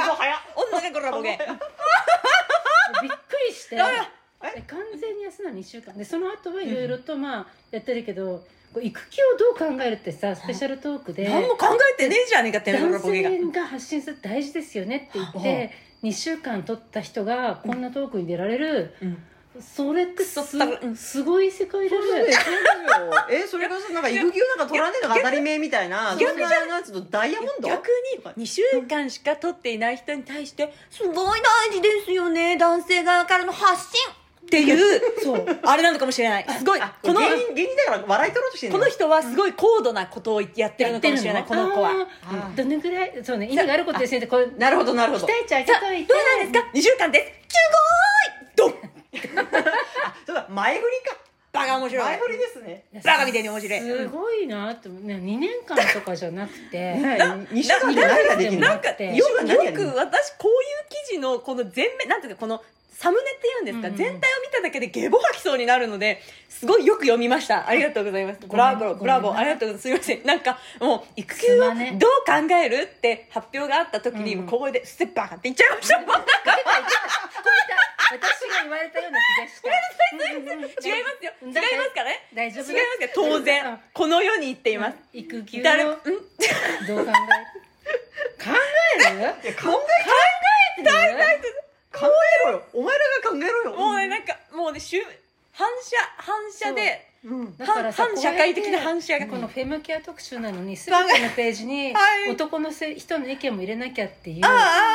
女がごらボケ。びっくりして。完全に休んだ2週間。でその後はいろいろとまあやってるけど、育休をどう考えるってさスペシャルトークで。何も考えてねえじゃねえかって男性が発信するって大事ですよねって言って2週間取った人がこんなトークに出られる、うん。それってすすごい世界だね。えそれがさなんか育休なんか取らねえのが当たり前みたいな逆そんななんつうのダイヤモンド？逆に2週間しか取っていない人に対してすごい大事ですよね男性側からの発信っていう そう。あれなのかもしれない。すごいあこの芸人芸人だから笑い取ろうとしてんの？この人はすごい高度なことをやってるのかもしれないこの子は。ああーどのぐらいそうね意味があることですねってこうなるほどなるほど。期待値上げさあどうなんですか？2週間です。すごーい！ドン！そうだ前振りか。バカ面白い。前振りですね。バカみたいに面白い。すごいなってね2年間とかじゃなくて。2週間で何ができるの？なんかよく私こういう記事のこの全面なんていうかこのサムネっていうんですか、うんうん。全体を見ただけでゲボ吐きそうになるのですごいよく読みました。ありがとうございます。ブラボーブラボー。ありがとうございます。すいません。なんかもう育休をどう考えるって発表があった時に、うん小声で「ステッパーって言っちゃいました。もん私が言われたような気がした。違い。ますよ違いうん。ますからね？大丈夫違いますけど当然。この世に言っています、育休を。誰もどう考える？考える？考え考えてる？考えろよお前らが考えろよもうねなんかもうねしゅ反射反射でう。ん。だからさ反社会的な反射がこのフェムケア特集なのに全てのページに はい。男のせ人の意見も入れなきゃっていうああ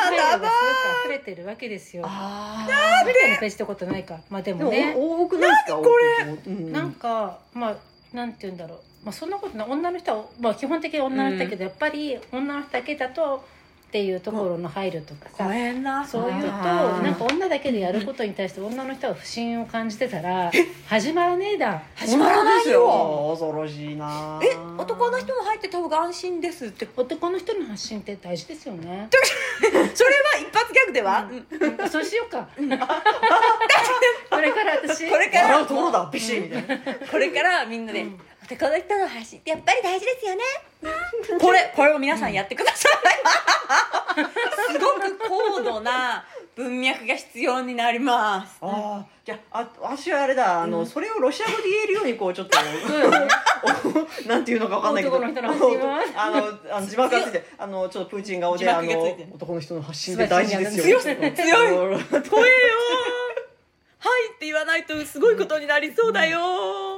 配慮がすごく溢れてるわけですよ。あ全てのページってことないか？まあでももねお多くないですか？これなんかまあなんて言うんだろう、まあ、そんなことない。女の人は、まあ、基本的に女の人だけど、やっぱり女の人だけだとっていうところの配慮とかさ、ごめんな。そういうとなんか女だけでやることに対して女の人は不信を感じてたら始まらねえだ始まらないよ。恐ろしいな。え？男の人も入ってた方が安心ですって。男の人の発信って大事ですよね、それは一発ギャグでは、うん。うんそうしようか。だ これから私。これから。笑うだ？ビシッみたいな。これからみんなで、うん男の人の発信ってやっぱり大事ですよね。これこれを皆さんやってください、すごく高度な文脈が必要になります。ああじゃああ私はあれだあの、それをロシア語で言えるようにこうちょっと なんていうのかわかんないけど。男の人の発信は？あのあの字幕がついてあのちょっとプーチン顔であの男の人の発信って大事ですよ。強い強い。強い怖えよはいって言わないとすごいことになりそうだよ、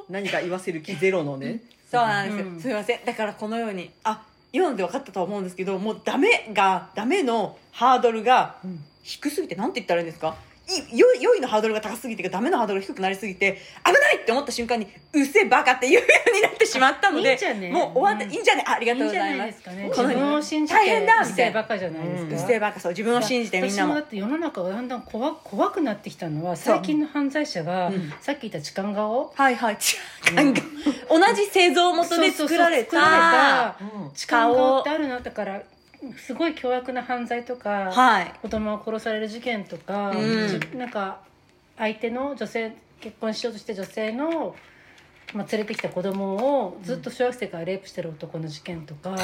何か言わせる気ゼロのね。そうなんですよ、うん。すみません。だからこのようにあ今ので分かったとは思うんですけどもうダメがダメのハードルが低すぎてなんて言ったらいいんですか？い良い良いのハードルが高すぎてダメのハードルが低くなりすぎて危ないって思った瞬間にうっせえバカっていうようになってしまったのでいいねもう終わって、うん。いいんじゃねありがとうございます。ですかね。自分を信じて大変だみたいな。バカじゃないですか、うんうっせえバカそう自分を信じてみんなも。だって世の中がだんだん怖怖くなってきたのは最近の犯罪者が、うん。さっき言った痴漢顔。はいはい違うなん。か同じ製造元で作られそうそうそう作らたれたうん。痴漢顔ってあるなだからすごい凶悪な犯罪とか、はい。子供が殺される事件とか、うん。じなんか相手の女性結婚しようとして女性の、まあ、連れてきた子供をずっと小学生からレイプしてる男の事件とか、やっ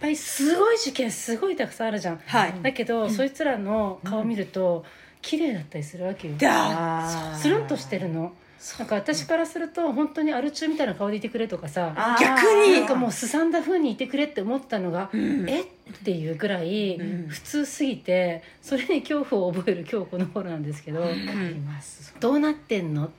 ぱりすごい事件すごいたくさんあるじゃん。はい。だけど、そいつらの顔見ると綺麗だったりするわけよ。スルンとしてるの。なんか私からすると本当にアル中みたいな顔でいてくれとかさ逆に。なんかもうすさんだ風にいてくれって思ったのが、ん。えっていうぐらいうん。普通すぎてそれに恐怖を覚える今日この頃なんですけど、どうなってんの？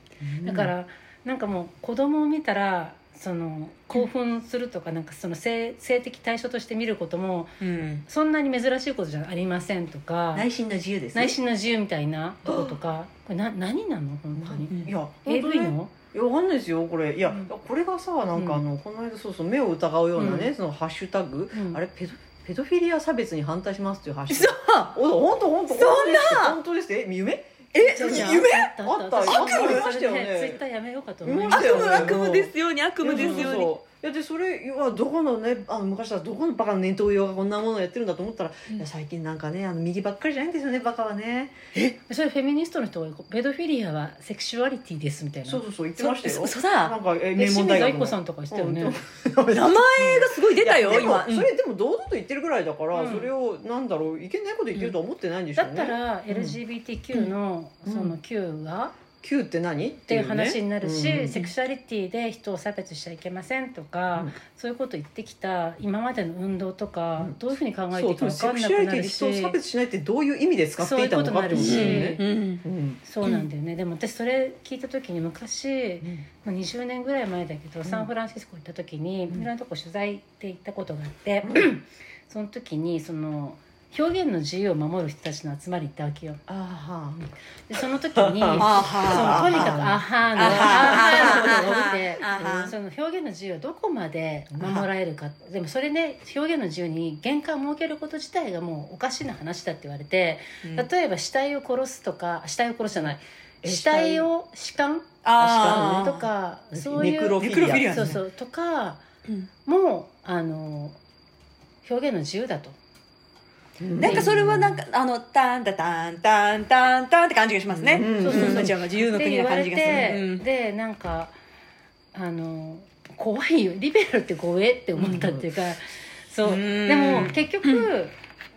だからなんかもう子供を見たらその興奮するとかなんかその性性的対象として見ることもうん。そんなに珍しいことじゃありませんとか内心の自由ですね。内心の自由みたいなとことか これな何なの？本当に。いや AV の？いやわかんないですよこれ。いや、うん。これがさなんかあの、この間そうそう目を疑うようなね、うん。そのハッシュタグ、うん。あれペドペドフィリア差別に反対しますっていうハッシュ。タそう本当本当そんな。本当ですえ夢？えじゃあじゃあ夢？あったあったあった私ありましたよねそれツイッターやめようかと思い見ましたましよね悪夢？悪夢？ですように悪夢？ですようにそうそうそういやでそれはどこのねあの昔はどこのバカの念頭用がこんなものをやってるんだと思ったら、いや最近なんかねあの右ばっかりじゃないんですよねバカはね。それフェミニストの人がペドフィリアはセクシュアリティですみたいな。そうそうそう言ってましたよ。そ嘘だなんかええ名門大学の。子さんとかしてたよね、うん 名前がすごい出たよ今。うん。それでも堂々と言ってるぐらいだから、うん。それをなんだろういけないこと言ってるとは思ってないんでしょだうね、ったら LGBTQ のうん。その Q が、Q って何？っっていう話になるし、うん。セクシュアリティで人を差別しちゃいけませんとか、うん。そういうこと言ってきた今までの運動とか、うん。どういうふうに考えてそいういか分かんセクシュアなくなるリティで人をし差別しないってどういう意味で使っていたのかってことですよね。うん。うん。そうなんだよね、でも私それ聞いた時に昔、まあ、20年ぐらい前だけど、ん。サンフランシスコ行った時に、ん。いろんなとこ取材で行ったことがあって、その時にその表現の自由を守る人たちの集まり行ったわけよ。あでその時に そのとにかく「あはー。の」「ああはーの」ことが起きてその表現の自由をどこまで守られるか。でもそれね表現の自由に限界を設けること自体がもうおかしな話だって言われて例えば死体を殺すとか死体を殺すじゃない。え死体を弛緩あー。とかそういうネクロフィリアそうそう。とかうん。もあの表現の自由だと。なんかそれはなんかあのタンタタンタンタンタンって感じがしますね。うん。そうそうそう。うんちゃんが自由ので国な感じがする。て、うん。でなんかあの怖いよ。リベラルって怖えって思ったっていうか、そう。うん。でも結局、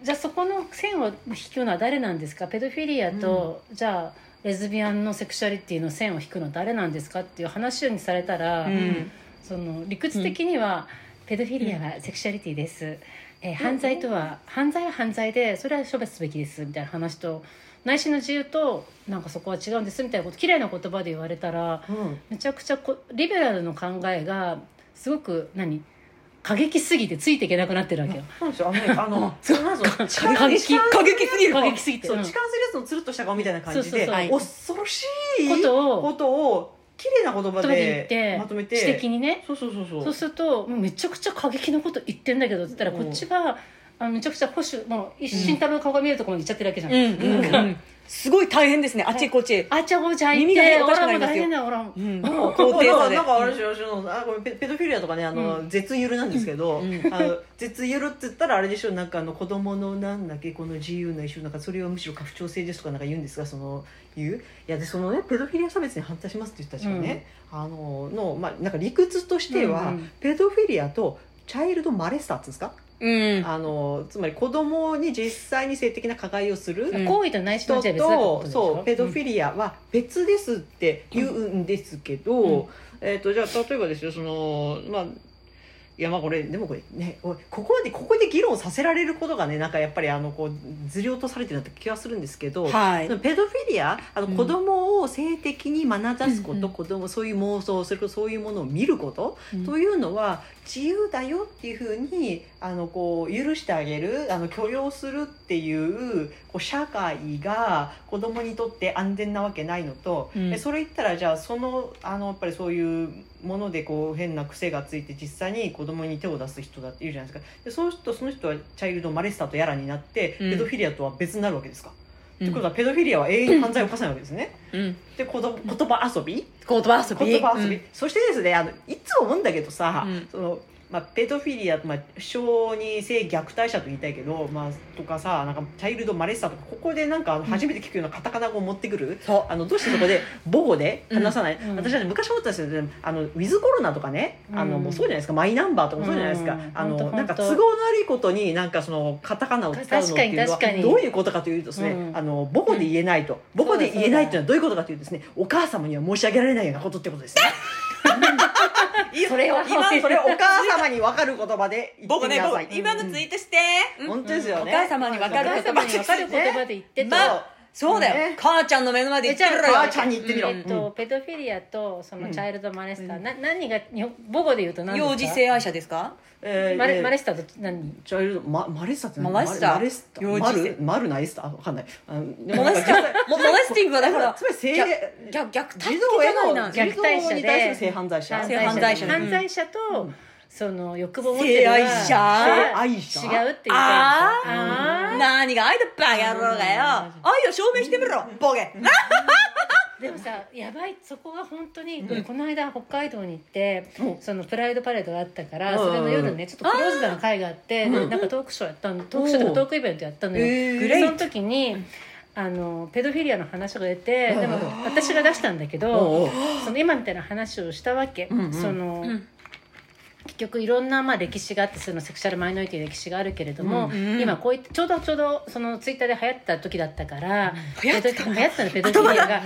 じゃあそこの線を引くのは誰なんですか？ペドフィリアと、じゃあレズビアンのセクシュアリティの線を引くのは誰なんですか？っていう話にされたら、うん。その理屈的には、ペドフィリアはセクシュアリティです、えー犯罪とは犯罪は犯罪でそれは処罰すべきですみたいな話と内心の自由となんかそこは違うんですみたいなこと綺麗な言葉で言われたらうん。めちゃくちゃこリベラルの考えがすごく何過激すぎてついていけなくなってるわけよ。そうですよ。あの過激。過激すぎる過激すぎて。痴漢するやつのつるっとした顔みたいな感じで恐ろしいことをことを綺麗な言葉で言ってでまとめて。指摘にね。そうそうそうそう。そうするともうめちゃくちゃ過激なこと言ってんだけどって言ったらうん。こっちがあのめちゃくちゃ保守もう一心多分顔が見えるところまで行っちゃってるわけじゃん。うんうんうんすごい大変ですね。あっちこっち。あっちゃこっちゃ耳がておかしくなりますよ変だよ俺もうん。もう高低差で。なんかあれでしょあこれペペドフィリアとかねあの、絶ゆるなんですけど、あの絶ゆるって言ったらあれでしょなんかあの子供のなんだっけこの自由な一緒なんかそれはむしろ家父長制ですとかなんか言うんですがその言ういやでそのねペドフィリア差別に反対しますっていう人たちがね、あののまあなんか理屈としては、うんうん。ペドフィリアとチャイルドマレスターっていうんですか、うん。あのつまり子供に実際に性的な加害をする、うん。行為と内心の人じゃ別だってことそうペドフィリアは別ですって言うんですけど、うん。えー、とじゃあ例えばですよそのまあいやまあこれでもこれねここでここで議論させられることがねなんかやっぱりあのこうずり落とされてるなって気がするんですけど、はい。ペドフィリアあのうん。子供を性的に眼差すこと、うんうん。子供そういう妄想それこそそういうものを見ること、うん。というのは自由だよっていうふうにあのこう許してあげるあの許容するっていうこう社会が子供にとって安全なわけないのと、うん。えそれ言ったらじゃあそのあのやっぱりそういうものでこう変な癖がついて実際に子供に手を出す人だっているじゃないですか。でそうするとその人はチャイルドマレスターとやらになって、うん。ペドフィリアとは別になるわけですか。うんってことはペドフィリアは永遠に犯罪を犯さないわけですね。うん。で言葉言葉遊び？言葉遊び？言葉遊び、うん。そしてですねあのいつも思うんだけどさ、うん。そのまあ、ペドフィリア、まあ、小児性虐待者と言いたいけど、まあ、とかさなんかチャイルドマレッサとかここでなんか初めて聞くようなカタカナ語を持ってくる、そう。あのどうしてそこで母語で話さない、うん。うん私はね昔思ったんですよ。ねあのウィズコロナとかね。あのうんもうそうじゃないですか。マイナンバーとかもそうじゃないですか、うん。あのなんか都合の悪いことになんかそのカタカナを使うのっていうのはどういうことかというとですね、うん。あの母語で言えないと、母語で言えないっていうのはどういうことかというとですねお母様には申し上げられないようなことってことですね。それを今それ お母様に分かる言葉で言って僕ね僕みなさい。今のツイートして、うん。本当ですよね。お母様に分かるお母様に分かる言葉で言ってと、まあそうだよ、ね。母ちゃんの目の前で言ってみろよ。母ちゃんに言ってみろ。えっと、ペドフィリアとそのチャイルドマレスター、な何が日本母語で言うと何ですか？幼児性愛者ですか？えーマレえーマレスターと何？チャイルドママレッサって何？マレスタマレスタ幼マルマルナイスタあわかんない。あのモナスティングモナスティングはだから つまり性虐待児童へのじゃないな。虐待者で児童に対する性犯罪者。性犯罪者。犯罪者と、うんその欲望を持ってるは性愛者？性愛者違うって言いたああー。何が愛だバカ野郎がよ。愛を証明してみろボケ。でもさやばいそこが本当に、この間北海道に行って、うん。そのプライドパレードがあったから、うん。それの夜ねちょっとクローズドな会があって、でなんかトークショーやったのトークショーとかトークイベントやったのよ、えーでその時にあのペドフィリアの話が出て、でも私が出したんだけど、その今みたいな話をしたわけ、うん。うん。その、ん結局いろんなまあ歴史があってそのセクシャルマイノリティの歴史があるけれども、うん今こういってちょうどちょうどそのツイッターで流行った時だったから、流行ってた。ペド流行ったのペドフィリアが。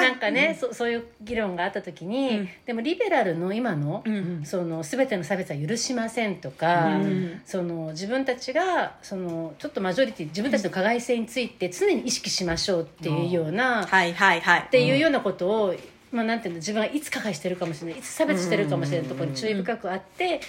なんかね、そそういう議論があった時に、うん。でもリベラルの今の,、うんその全ての差別は許しませんとか、うんその自分たちがそのちょっとマジョリティ自分たちの加害性について常に意識しましょうっていうような、っはいはいはい。ていうようなことを、まあ、なんていうの自分はいつ加害してるかもしれないいつ差別してるかもしれないところに注意深くあって。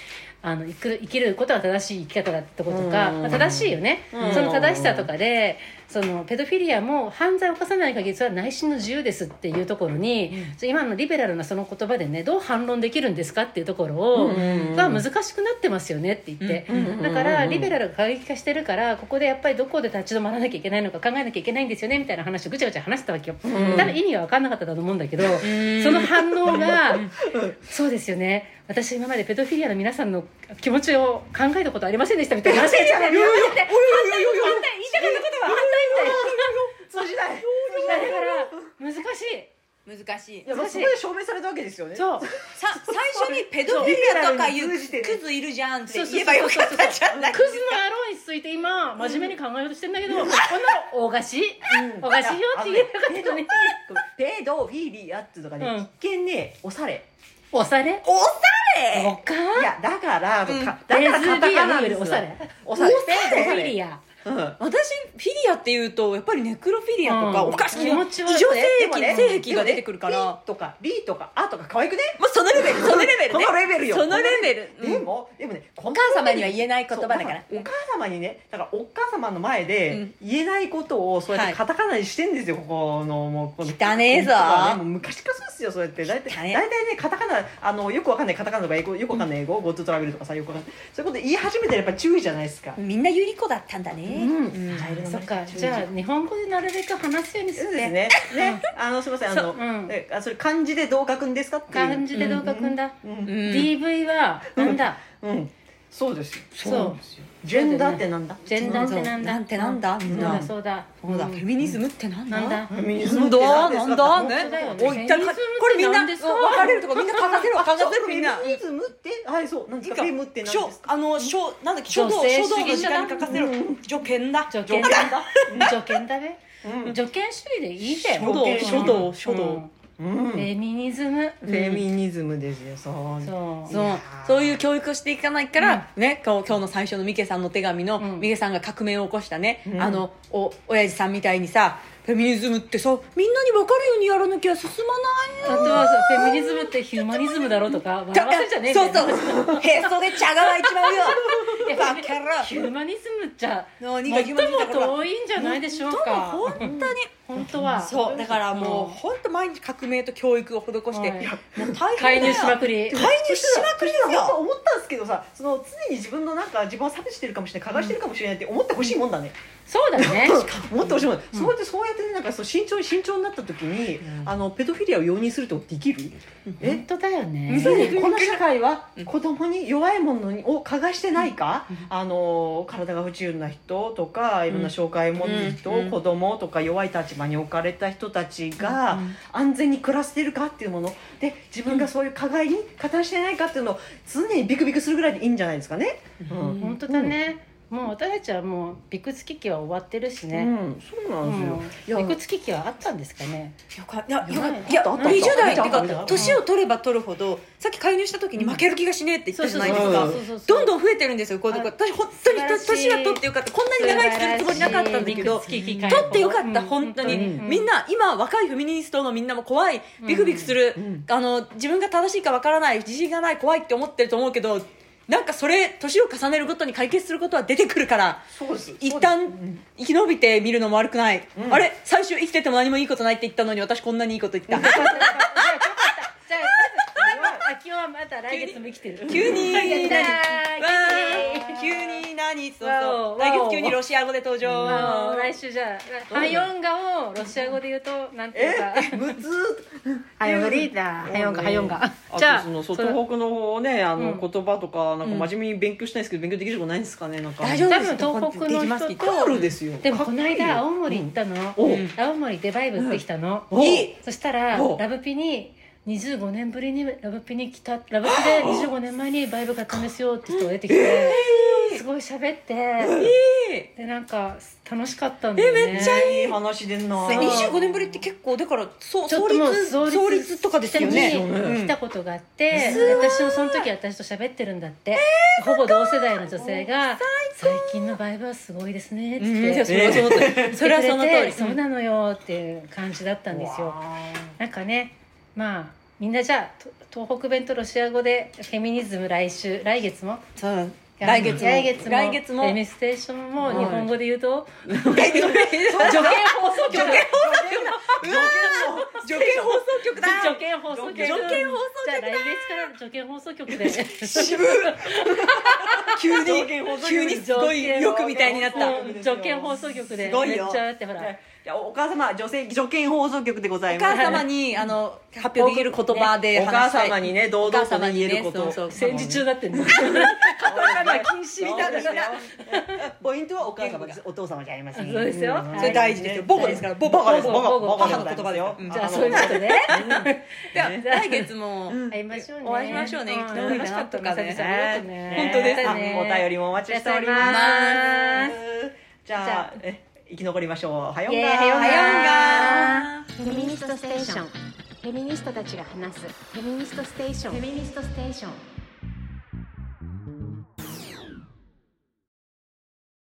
あの生く生きることは正しい生き方だってこととか、うん。まあ、正しいよね、うん。その正しさとかでそのペドフィリアも犯罪を犯さない限りそれは内心の自由ですっていうところに、今のリベラルなその言葉でねどう反論できるんですかっていうところを、うん。が難しくなってますよねって言って、うん。だからうん。リベラルが過激化してるからここでやっぱりどこで立ち止まらなきゃいけないのか考えなきゃいけないんですよねみたいな話をぐちゃぐちゃ話してたわけよ、ん。多分意味は分かんなかったと思うんだけど、ん。その反応がそうですよね私今までペドフィリアの皆さんの気持ちを考えたことありませんでしたみたいな話が今まで言いたかったことは。反通じない対だから難しい難しい。いやまあそこで証明されたわけですよね。そう。さ 最初にペドフィリアとかいうクズいるじゃんって言えばよかったじゃないクズの野郎について今真面目に考えようとしてんだけど、こんなの大菓子おかしいよって言えなかったのに。ペドフィリアっていうのがね、うん。一見ねおしゃれ。おしゃれ？おさおかいやだから、うんかだからカタカナでおしゃれ。おしゃれ。ペドフィリアうん。私フィリアっていうとやっぱりネクロフィリアとかうん。おかしい気持ち悪い。異常性でもね性癖が出てくるから。ピとかリとかアとか可愛くね？もうそのレベルそのレベルね。このレベルよ。そのレベル。でうん。もでもねおお母様には言えない言葉だから。お母様にねだからお母様の前で言えないことをそうやってカタカナにしてんですよ、ここのもうこの汚ねえぞ。ね。もう昔からそうですよそうやって。大体大体ね。カタカナあのよくわかんないカタカナとか英語よくわかんない英語 GoTo トラベルとかさよくわかんない。そういうこと言い始めたらやっぱ注意じゃないですか、みんなユリコだったんだねうん。うん。そっか。丸じゃあ日本語でなるべく話すようにすね。ね。あのすみません。あのそあそれ漢字でどう書くんですかっていう。漢字でどう書くんだ、うん。うん。DV はなんだ、うんそうですよ。そう。なんですよ。ジェンダーってなんだ？ジェンダーってなんだ？なんてなんだ。みんそうなだ。そうだ。そうだ、ん。フェミニズムってなんだ？なんだ？フェミニズなんムって何だ？なんだ？ね。おいったらかフェミニズムってこれみんな分かれるとこみんな書かせろ 書かせろみんな。フェミニズムって？はいそう。なんですか？フェムって何しょですか？あのしょなんだっけ？書道女性書道の時主義者だ。間に書かせろ。助権だ。助権だ。助権だ。べうん。助権主義でいいぜ書道うん書道書道うん。フェミニズム。フェミニズムですよそう。そう。そうそういう教育をしていかないから、ねこう今日の最初のミケさんの手紙の、うん。ミケさんが革命を起こしたね、うん。あのお親父さんみたいにさフェミニズムってさみんなに分かるようにやらなきゃ進まないよ。あとはさフェミニズムってヒューマニズムだろとか 笑わせんじゃねえんだそうよそう。へそで茶が湧いちまうよ。バカ野郎ヒューマニズムじゃ何が最も遠いんじゃないでしょうか。本当に。本当は。そうだからもう本当毎日革命と教育を施して、はい。もう大介変だよ。入しまくり介入しまくりですやっぱよ思ったんですけどさその常に自分のなんか自分を差別してるかもしれない加害してるかもしれないって思ってほしいもんだね、そうだね。思ってほしいもん、そうやってそうやってねなんかそう慎重に慎重になった時に、あのペドフィリアを容認するってできる、え？本当だよね。この社会は子供に弱いものにを加害してないか、あの体が不自由な人とかいろんな障害を持ってる人、うん。子供とか弱い立場に置かれた人たちが安全に暮らしてるかっていうもの。で自分がそういう加害に加担してないかっていうのを常にビクビクするぐらいでいいんじゃないですかね。うん。本当だねもう私たちはもうビクつき期は終わってるしうねん、そうなんですよ。うん。いやビクつき期はあったんですかね。よかいやよかないいやあったあった。20代ってあったあった。か年を取れば取るほどさっき介入した時に負ける気がしねえって言ったじゃないですか。そうそうどんどん増えてるんですよこういうとこ。あ私本当に素晴らしい年は取ってよかったこんなに長生きするつもりなかったんだけど取ってよかったうん本当に。うん。みんな今若いフェミニストのみんなも怖い。ビクビクする。うん。あの自分が正しいかわからない自信がない怖いって思ってると思うけどなんかそれ年を重ねるごとに解決することは出てくるからそうです。一旦生き延びてみるのも悪くない、うん。あれ？最初生きてても何もいいことないって言ったのに私こんなにいいこと言った じゃあじゃあ秋はまた来月も生きてる。急にやったーわー急に何？そうわそう。お来月急にロシア語で登場。来週じゃあハヨンガをロシア語で言うとなんていうか。え、むずハヨンガリーダー。ハヨンガハヨンガあじゃあとそのそうそれ。東北の方ねあの、うん。言葉とかなんか真面目に勉強したいんですけど勉強できるとこないんですかね？なんか。大丈夫？多分東北の人と。ですよでもこの間青森行ったの、うん。青森でバイブ行ってきたの、そしたらお。ラブピに25年ぶりにラブピに来たラブピで25年前にバイブ買ったんですよって人が出てきて、すごい喋ってでなんか楽しかったんだよね。えめっちゃいい。話でんな。で25年ぶりって結構だからそう創ちょっともう立創立とかですよね。来たことがあって、私もその時私と喋ってるんだって、ほぼ同世代の女性が「最近のバイブはすごいですね」っつうん。っていやそれはその通りそれはその通り。そうなのよっていう感じだったんですよ。なんかねまあみんなじゃあと東北弁とロシア語でフェミニズム来週来月も？そう来月も。来月も？来月も。フェミステーションも日本語で言うと、助言助言放送局助言放送局。だ。助言放送局。助言放送局。だ。じゃあ来月から助言放送局で。渋 急に急にすごい欲みたいになった。うん。助言放送局で。めっちゃってほらお母様女性助言放送局でございおます。母様にあの発表できる言葉でお母話したい。様にね堂々とね言えること。お母様にねそうそう。戦時中だってね。カタカナ禁止みたいなポイントはお母様です。お父様じゃありません。そうですよ。ん。それ大事ですよ。母語ですから。母語です母語母の言葉よ。うん。じゃあそういうことで。では来月も会いましょうね。お会いしましょうね。楽しかったかね。本当です。あお便りもお待ちしております。ありがとうございますじゃあ。え生き残りましょう。はよんがはよんがフェミニストステーション。フェミニストたちが話す。フェミニストステーション。フェミニストステーション